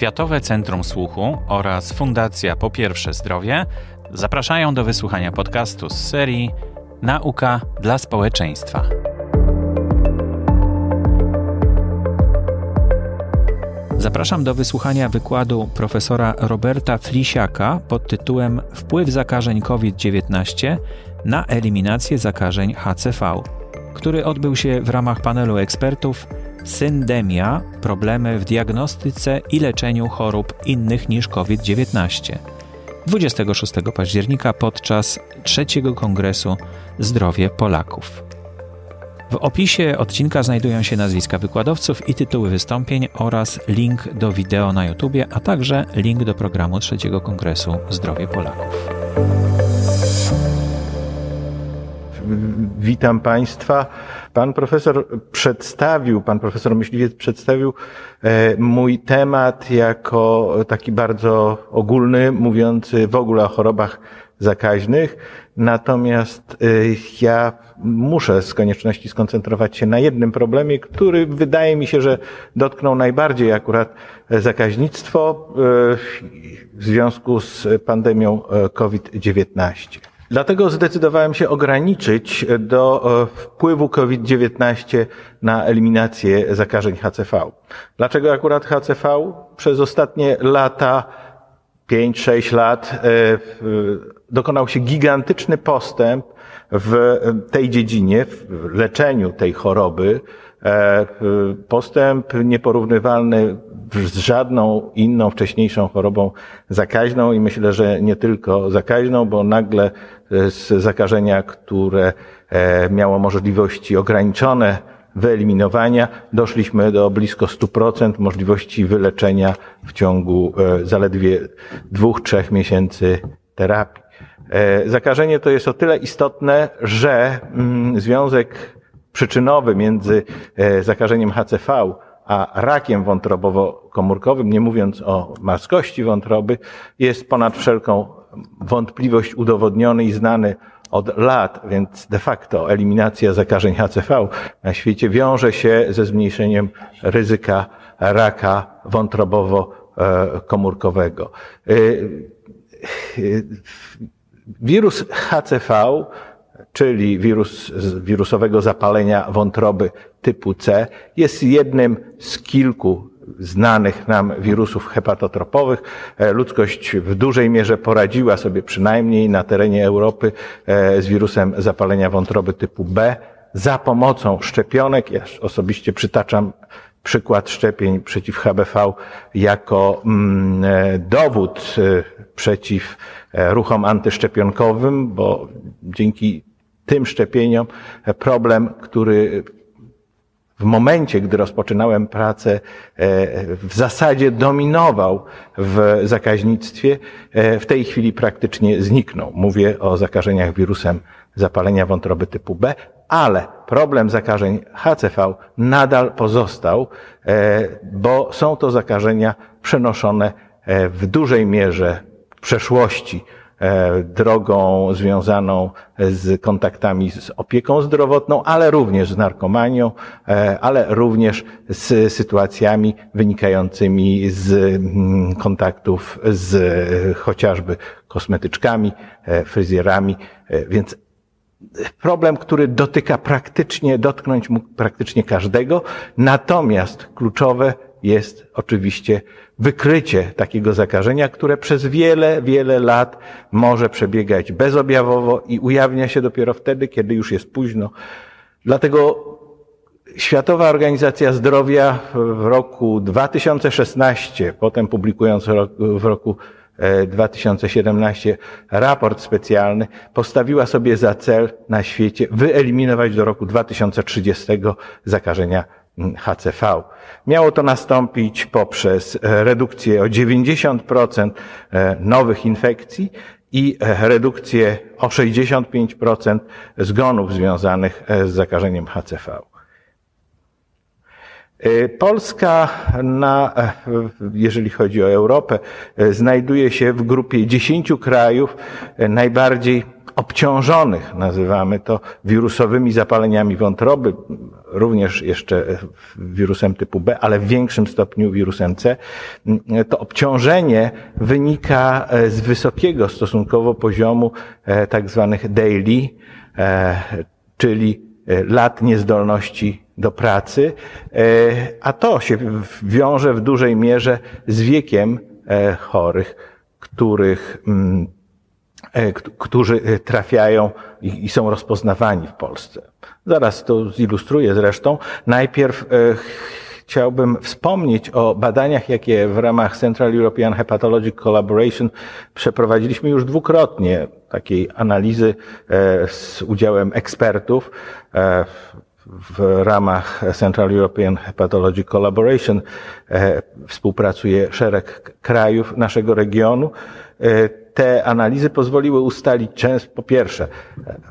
Światowe Centrum Słuchu oraz Fundacja Po Pierwsze Zdrowie zapraszają do wysłuchania podcastu z serii Nauka dla społeczeństwa. Zapraszam do wysłuchania wykładu profesora Roberta Flisiaka pod tytułem Wpływ zakażeń COVID-19 na eliminację zakażeń HCV, który odbył się w ramach panelu ekspertów Syndemia problemy w diagnostyce i leczeniu chorób innych niż COVID-19 26 października podczas trzeciego kongresu Zdrowie Polaków. W opisie odcinka znajdują się nazwiska wykładowców i tytuły wystąpień oraz link do wideo na YouTube, a także link do programu trzeciego kongresu Zdrowie Polaków. Witam Państwa. Pan profesor przedstawił, pan profesor myśliwiec przedstawił e, mój temat jako taki bardzo ogólny, mówiący w ogóle o chorobach zakaźnych. Natomiast e, ja muszę z konieczności skoncentrować się na jednym problemie, który wydaje mi się, że dotknął najbardziej akurat zakaźnictwo e, w związku z pandemią COVID-19. Dlatego zdecydowałem się ograniczyć do e, wpływu COVID-19 na eliminację zakażeń HCV. Dlaczego akurat HCV? Przez ostatnie lata, 5-6 lat, e, dokonał się gigantyczny postęp w tej dziedzinie, w leczeniu tej choroby. E, postęp nieporównywalny z żadną inną wcześniejszą chorobą zakaźną i myślę, że nie tylko zakaźną, bo nagle z zakażenia, które e, miało możliwości ograniczone wyeliminowania, doszliśmy do blisko 100% możliwości wyleczenia w ciągu e, zaledwie dwóch, trzech miesięcy terapii. E, zakażenie to jest o tyle istotne, że mm, związek przyczynowy między zakażeniem HCV a rakiem wątrobowo-komórkowym, nie mówiąc o marskości wątroby, jest ponad wszelką wątpliwość udowodniony i znany od lat, więc de facto eliminacja zakażeń HCV na świecie wiąże się ze zmniejszeniem ryzyka raka wątrobowo-komórkowego. Y, y, wirus HCV, czyli wirus wirusowego zapalenia wątroby typu C, jest jednym z kilku znanych nam wirusów hepatotropowych. E, ludzkość w dużej mierze poradziła sobie przynajmniej na terenie Europy e, z wirusem zapalenia wątroby typu B za pomocą szczepionek. Ja osobiście przytaczam przykład szczepień przeciw HBV jako mm, e, dowód przeciw ruchom antyszczepionkowym, bo dzięki tym szczepieniom problem, który w momencie, gdy rozpoczynałem pracę, e, w zasadzie dominował w zakaźnictwie, e, w tej chwili praktycznie zniknął. Mówię o zakażeniach wirusem zapalenia wątroby typu B, ale problem zakażeń HCV nadal pozostał, e, bo są to zakażenia przenoszone w dużej mierze w przeszłości drogą związaną z kontaktami z opieką zdrowotną, ale również z narkomanią, e, ale również z sytuacjami wynikającymi z mm, kontaktów z chociażby kosmetyczkami, e, fryzjerami, więc problem, który dotyka praktycznie, dotknąć mógł praktycznie każdego, natomiast kluczowe jest oczywiście wykrycie takiego zakażenia, które przez wiele, wiele lat może przebiegać bezobjawowo i ujawnia się dopiero wtedy, kiedy już jest późno. Dlatego Światowa Organizacja Zdrowia w roku 2016, potem publikując w roku 2017 e, raport specjalny, postawiła sobie za cel na świecie wyeliminować do roku 2030 zakażenia HCV. Miało to nastąpić poprzez e, redukcję o 90% e, nowych infekcji i e, redukcję o 65% zgonów związanych z zakażeniem HCV. Polska, na, jeżeli chodzi o Europę, znajduje się w grupie 10 krajów najbardziej obciążonych, nazywamy to wirusowymi zapaleniami wątroby, również jeszcze wirusem typu B, ale w większym stopniu wirusem C, to obciążenie wynika z wysokiego stosunkowo poziomu tak zwanych daily, czyli lat niezdolności do pracy, a to się wiąże w dużej mierze z wiekiem chorych, których mm, E, którzy e, trafiają i są rozpoznawani w Polsce. Zaraz to zilustruję zresztą. Najpierw e, chciałbym wspomnieć o badaniach, jakie w ramach Central European Hepatologic Collaboration przeprowadziliśmy już dwukrotnie, takiej analizy z udziałem ekspertów w ramach Central European Hepatologic Collaboration współpracuje szereg krajów naszego regionu te analizy pozwoliły ustalić często, po pierwsze,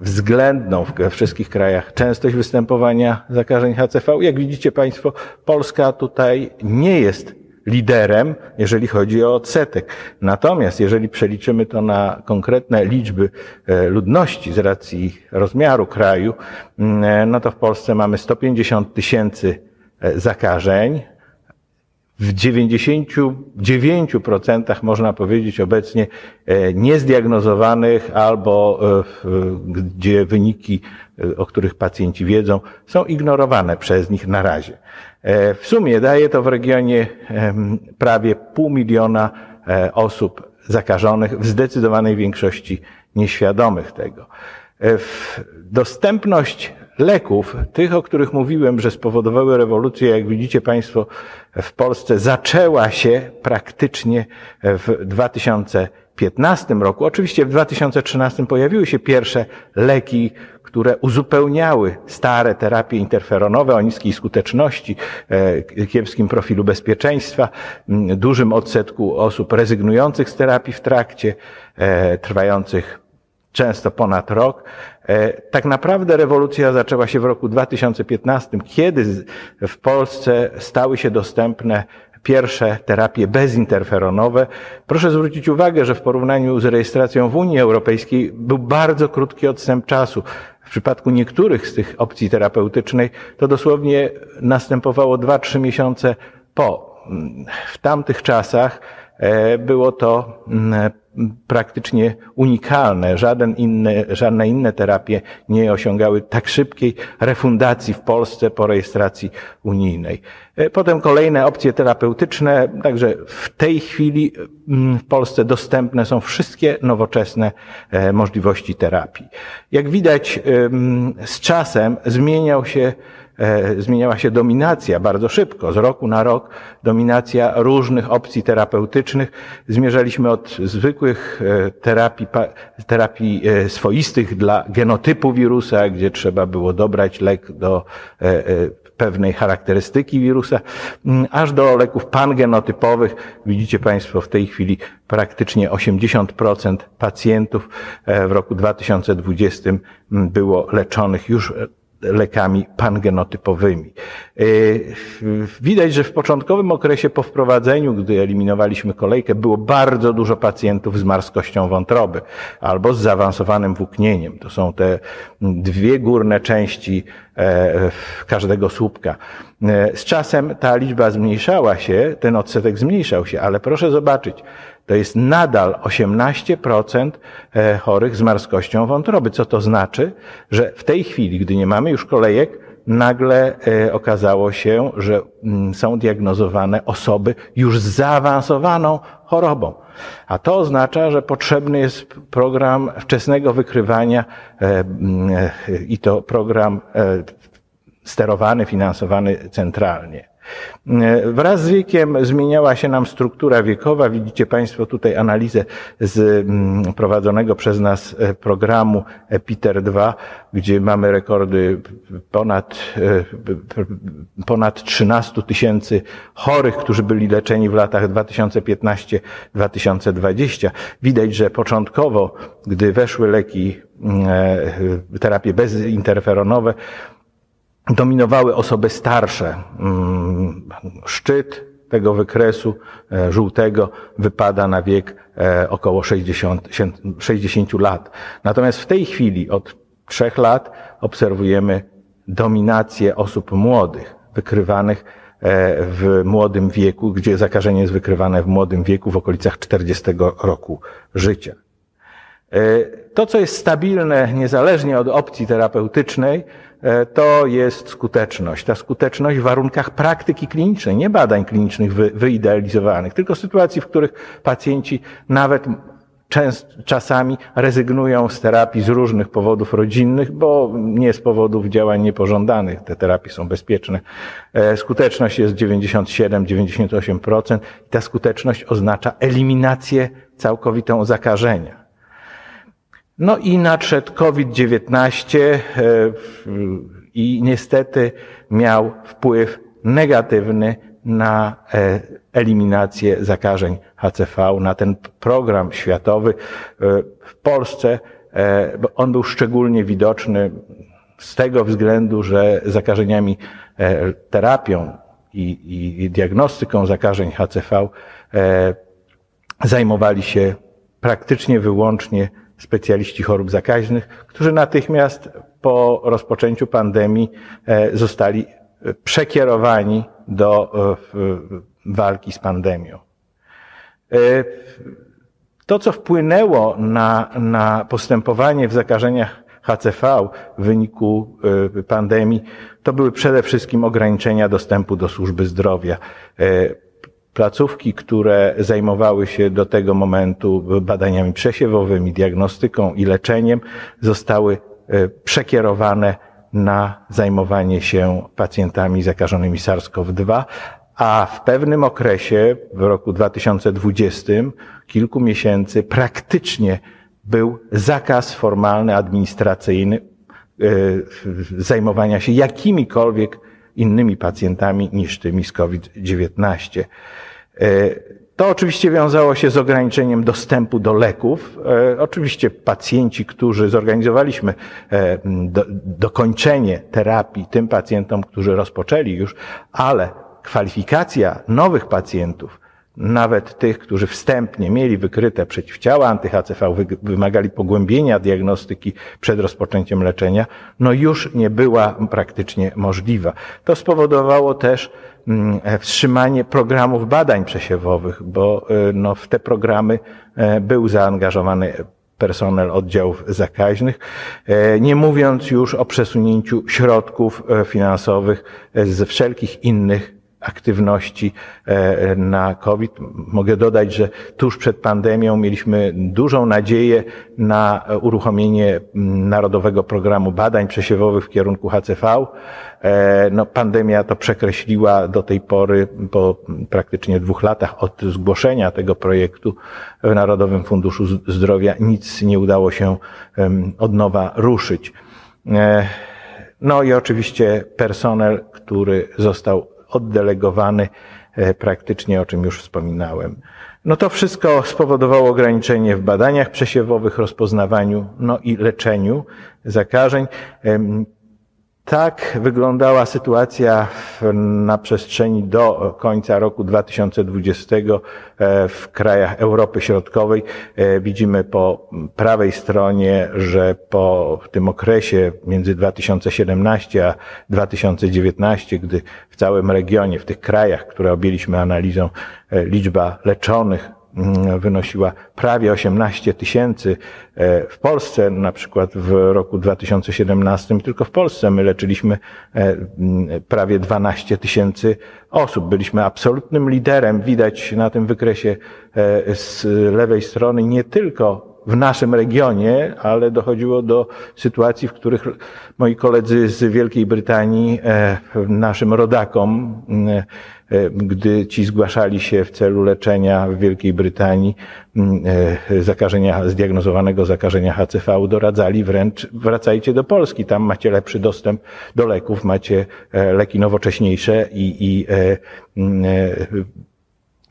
względną we wszystkich krajach częstość występowania zakażeń HCV. Jak widzicie Państwo, Polska tutaj nie jest liderem, jeżeli chodzi o odsetek. Natomiast jeżeli przeliczymy to na konkretne liczby e, ludności z racji rozmiaru kraju, mm, no to w Polsce mamy 150 tysięcy e, zakażeń, w 99% można powiedzieć obecnie e, niezdiagnozowanych albo e, gdzie wyniki, e, o których pacjenci wiedzą, są ignorowane przez nich na razie. W sumie daje to w regionie prawie pół miliona osób zakażonych, w zdecydowanej większości nieświadomych tego. Dostępność leków, tych, o których mówiłem, że spowodowały rewolucję, jak widzicie Państwo, w Polsce zaczęła się praktycznie w 2015 roku. Oczywiście w 2013 pojawiły się pierwsze leki, które uzupełniały stare terapie interferonowe o niskiej skuteczności, e, kiepskim profilu bezpieczeństwa, dużym odsetku osób rezygnujących z terapii w trakcie, e, trwających często ponad rok. E, tak naprawdę rewolucja zaczęła się w roku 2015, kiedy w Polsce stały się dostępne pierwsze terapie bezinterferonowe. Proszę zwrócić uwagę, że w porównaniu z rejestracją w Unii Europejskiej był bardzo krótki odstęp czasu. W przypadku niektórych z tych opcji terapeutycznej to dosłownie następowało 2-3 miesiące po. W tamtych czasach było to mm, praktycznie unikalne. Żaden inny, żadne inne terapie nie osiągały tak szybkiej refundacji w Polsce po rejestracji unijnej. E, potem kolejne opcje terapeutyczne, także w tej chwili mm, w Polsce dostępne są wszystkie nowoczesne e, możliwości terapii. Jak widać, z czasem zmieniał się E, zmieniała się dominacja bardzo szybko, z roku na rok, dominacja różnych opcji terapeutycznych. Zmierzaliśmy od zwykłych e, terapii, terapii e, swoistych dla genotypu wirusa, gdzie trzeba było dobrać lek do pewnej charakterystyki wirusa, aż do leków pangenotypowych. Widzicie Państwo w tej chwili praktycznie 80% pacjentów w roku 2020 było leczonych już lekami pangenotypowymi. E, widać, że w początkowym okresie po wprowadzeniu, gdy eliminowaliśmy kolejkę, było bardzo dużo pacjentów z marskością wątroby albo z zaawansowanym włóknieniem. To są te dwie górne części każdego słupka. E, z czasem ta liczba zmniejszała się, ten odsetek zmniejszał się, ale proszę zobaczyć, to jest nadal 18% e, chorych z marskością wątroby. Co to znaczy? Że w tej chwili, gdy nie mamy już kolejek, nagle e, okazało się, że mm, są diagnozowane osoby już z zaawansowaną chorobą. A to oznacza, że potrzebny jest program wczesnego wykrywania e, mm, i to program sterowany, finansowany centralnie. E, wraz z wiekiem zmieniała się nam struktura wiekowa. Widzicie Państwo tutaj analizę z mm, prowadzonego przez nas e, programu Peter 2, gdzie mamy rekordy ponad, e, ponad 13 tysięcy chorych, którzy byli leczeni w latach 2015-2020. Widać, że początkowo, gdy weszły leki, mm, terapie bezinterferonowe, dominowały osoby starsze. Mm, szczyt tego wykresu e, żółtego wypada na wiek e, około 60, 60 lat. Natomiast w tej chwili od trzech lat obserwujemy dominację osób młodych, wykrywanych w młodym wieku, gdzie zakażenie jest wykrywane w młodym wieku, w okolicach 40 roku życia. To, co jest stabilne niezależnie od opcji terapeutycznej, E, to jest skuteczność. Ta skuteczność w warunkach praktyki klinicznej, nie badań klinicznych wy, wyidealizowanych, tylko sytuacji, w których pacjenci nawet częst, czasami rezygnują z terapii z różnych powodów rodzinnych, bo nie z powodów działań niepożądanych. Te terapie są bezpieczne. E, skuteczność jest 97-98% i ta skuteczność oznacza eliminację całkowitą zakażenia. No i nadszedł COVID-19 e, i niestety miał wpływ negatywny na e, eliminację zakażeń HCV, na ten program światowy. E, w Polsce on był szczególnie widoczny z tego względu, że zakażeniami, terapią i, i diagnostyką zakażeń HCV zajmowali się praktycznie wyłącznie specjaliści chorób zakaźnych, którzy natychmiast po rozpoczęciu pandemii e, zostali e, przekierowani do e, walki z pandemią. To, co wpłynęło na, na postępowanie w zakażeniach HCV w wyniku pandemii, to były przede wszystkim ograniczenia dostępu do służby zdrowia placówki, które zajmowały się do tego momentu badaniami przesiewowymi, diagnostyką i leczeniem, zostały e, przekierowane na zajmowanie się pacjentami zakażonymi SARS-CoV-2, a w pewnym okresie, w roku 2020, kilku miesięcy, praktycznie był zakaz formalny, administracyjny e, zajmowania się jakimikolwiek innymi pacjentami niż tymi z COVID-19. E, to oczywiście wiązało się z ograniczeniem dostępu do leków. E, oczywiście pacjenci, którzy zorganizowaliśmy e, do, dokończenie terapii tym pacjentom, którzy rozpoczęli już, ale kwalifikacja nowych pacjentów, nawet tych, którzy wstępnie mieli wykryte przeciwciała anty-HCV, wymagali pogłębienia diagnostyki przed rozpoczęciem leczenia, no już nie była praktycznie możliwa. To spowodowało też mm, wstrzymanie programów badań przesiewowych, bo e, no, w te programy e, był zaangażowany personel oddziałów zakaźnych, e, nie mówiąc już o przesunięciu środków finansowych ze wszelkich innych aktywności e, na COVID. Mogę dodać, że tuż przed pandemią mieliśmy dużą nadzieję na uruchomienie Narodowego Programu Badań Przesiewowych w kierunku HCV. E, no, pandemia to przekreśliła do tej pory, po praktycznie dwóch latach od zgłoszenia tego projektu w Narodowym Funduszu Zdrowia nic nie udało się od nowa ruszyć. E, no i oczywiście personel, który został oddelegowany e, praktycznie, o czym już wspominałem. No to wszystko spowodowało ograniczenie w badaniach przesiewowych, rozpoznawaniu, no i leczeniu zakażeń. Tak wyglądała sytuacja na przestrzeni do końca roku 2020 e, w krajach Europy Środkowej. E, widzimy po prawej stronie, że po tym okresie między 2017 a 2019, gdy w całym regionie, w tych krajach, które objęliśmy analizą, e, liczba leczonych wynosiła prawie 18 tysięcy. E, w Polsce, na przykład w roku 2017, tylko w Polsce my leczyliśmy e, mm, prawie 12 tysięcy osób. Byliśmy absolutnym liderem. Widać na tym wykresie e, z lewej strony nie tylko w naszym regionie, ale dochodziło do sytuacji, w których moi koledzy z Wielkiej Brytanii, naszym rodakom, E, gdy ci zgłaszali się w celu leczenia w Wielkiej Brytanii mm, e, zakażenia, zdiagnozowanego zakażenia HCV, doradzali wręcz wracajcie do Polski, tam macie lepszy dostęp do leków, macie e, leki nowocześniejsze i, i mm,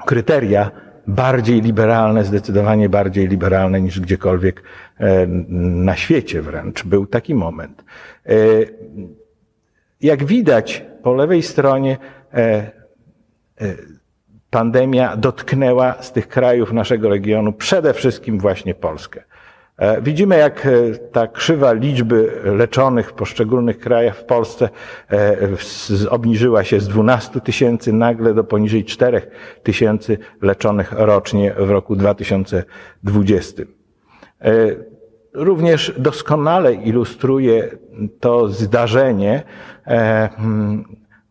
kryteria bardziej liberalne, zdecydowanie bardziej liberalne niż gdziekolwiek na świecie wręcz. Był taki moment. Jak widać po lewej stronie E, pandemia dotknęła z tych krajów naszego regionu przede wszystkim właśnie Polskę. E, widzimy, jak e, ta krzywa liczby leczonych w poszczególnych krajach w Polsce e, obniżyła się z 12 tysięcy nagle do poniżej 4 tysięcy leczonych rocznie w roku 2020. Również doskonale ilustruje to zdarzenie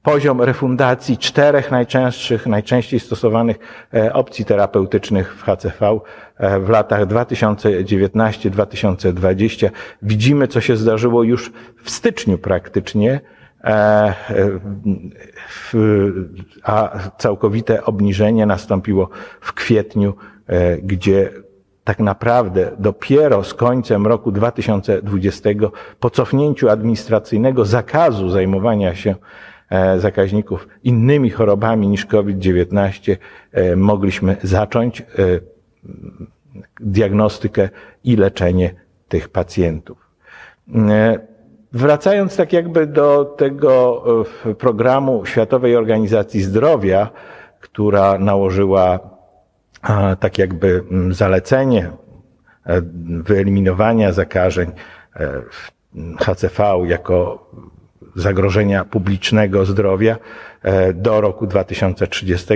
poziom refundacji czterech najczęstszych, najczęściej stosowanych e, opcji terapeutycznych w HCV e, w latach 2019-2020. Widzimy, co się zdarzyło już w styczniu praktycznie, e, a całkowite obniżenie nastąpiło w kwietniu, gdzie tak naprawdę dopiero z końcem roku 2020 po cofnięciu administracyjnego zakazu zajmowania się zakaźników innymi chorobami niż COVID-19 e, mogliśmy zacząć e, diagnostykę i leczenie tych pacjentów. Wracając tak jakby do tego programu Światowej Organizacji Zdrowia, która nałożyła tak jakby zalecenie wyeliminowania zakażeń HCV jako zagrożenia publicznego zdrowia e, do roku 2030.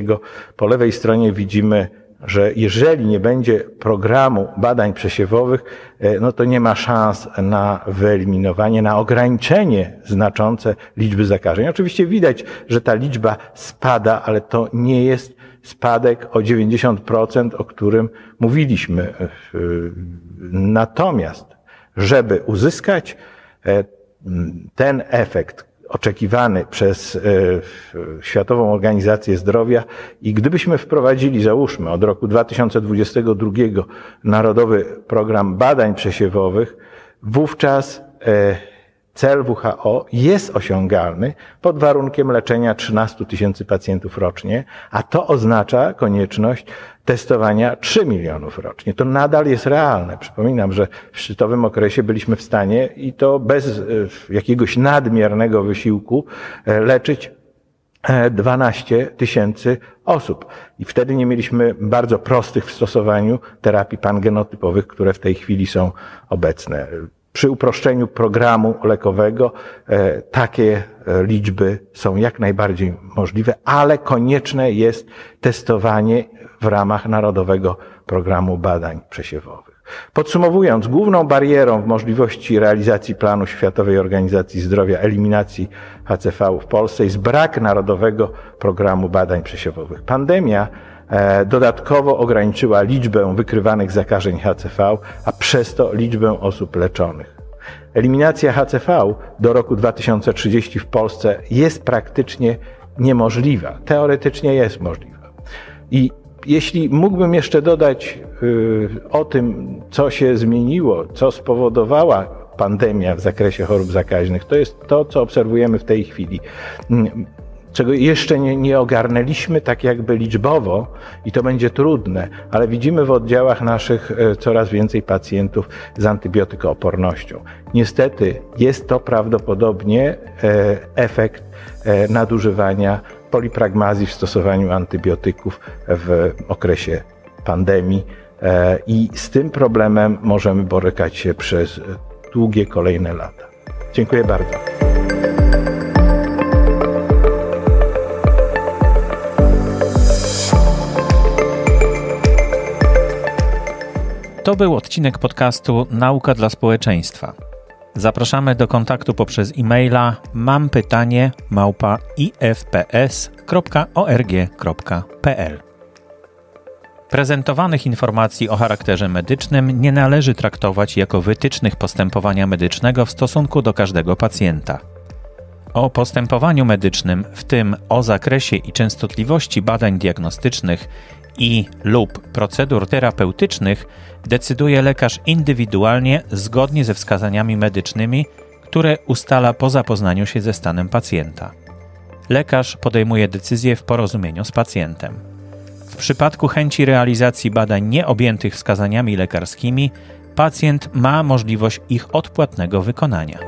Po lewej stronie widzimy, że jeżeli nie będzie programu badań przesiewowych, e, no to nie ma szans na wyeliminowanie, na ograniczenie znaczące liczby zakażeń. Oczywiście widać, że ta liczba spada, ale to nie jest spadek o 90%, o którym mówiliśmy. E, natomiast, żeby uzyskać ten efekt oczekiwany przez e, Światową Organizację Zdrowia i gdybyśmy wprowadzili, załóżmy, od roku 2022 Narodowy Program Badań Przesiewowych, wówczas e, cel WHO jest osiągalny pod warunkiem leczenia 13 tysięcy pacjentów rocznie, a to oznacza konieczność testowania 3 milionów rocznie. To nadal jest realne. Przypominam, że w szczytowym okresie byliśmy w stanie i to bez e, jakiegoś nadmiernego wysiłku e, leczyć 12 e, tysięcy osób. I wtedy nie mieliśmy bardzo prostych w stosowaniu terapii pangenotypowych, które w tej chwili są obecne. Przy uproszczeniu programu lekowego e, takie e, liczby są jak najbardziej możliwe, ale konieczne jest testowanie w ramach Narodowego Programu Badań Przesiewowych. Podsumowując, główną barierą w możliwości realizacji planu Światowej Organizacji Zdrowia eliminacji HCV w Polsce jest brak Narodowego Programu Badań Przesiewowych. Pandemia dodatkowo ograniczyła liczbę wykrywanych zakażeń HCV, a przez to liczbę osób leczonych. Eliminacja HCV do roku 2030 w Polsce jest praktycznie niemożliwa. Teoretycznie jest możliwa. I jeśli mógłbym jeszcze dodać y, o tym, co się zmieniło, co spowodowała pandemia w zakresie chorób zakaźnych, to jest to, co obserwujemy w tej chwili czego jeszcze nie, nie ogarnęliśmy tak jakby liczbowo i to będzie trudne, ale widzimy w oddziałach naszych e, coraz więcej pacjentów z antybiotykoopornością. Niestety jest to prawdopodobnie e, efekt e, nadużywania polipragmazji w stosowaniu antybiotyków w okresie pandemii i z tym problemem możemy borykać się przez długie kolejne lata. Dziękuję bardzo. To był odcinek podcastu Nauka dla społeczeństwa. Zapraszamy do kontaktu poprzez e-maila mam pytanie. Prezentowanych informacji o charakterze medycznym nie należy traktować jako wytycznych postępowania medycznego w stosunku do każdego pacjenta. O postępowaniu medycznym, w tym o zakresie i częstotliwości badań diagnostycznych i lub procedur terapeutycznych decyduje lekarz indywidualnie zgodnie ze wskazaniami medycznymi, które ustala po zapoznaniu się ze stanem pacjenta. Lekarz podejmuje decyzję w porozumieniu z pacjentem. W przypadku chęci realizacji badań nieobjętych wskazaniami lekarskimi, pacjent ma możliwość ich odpłatnego wykonania.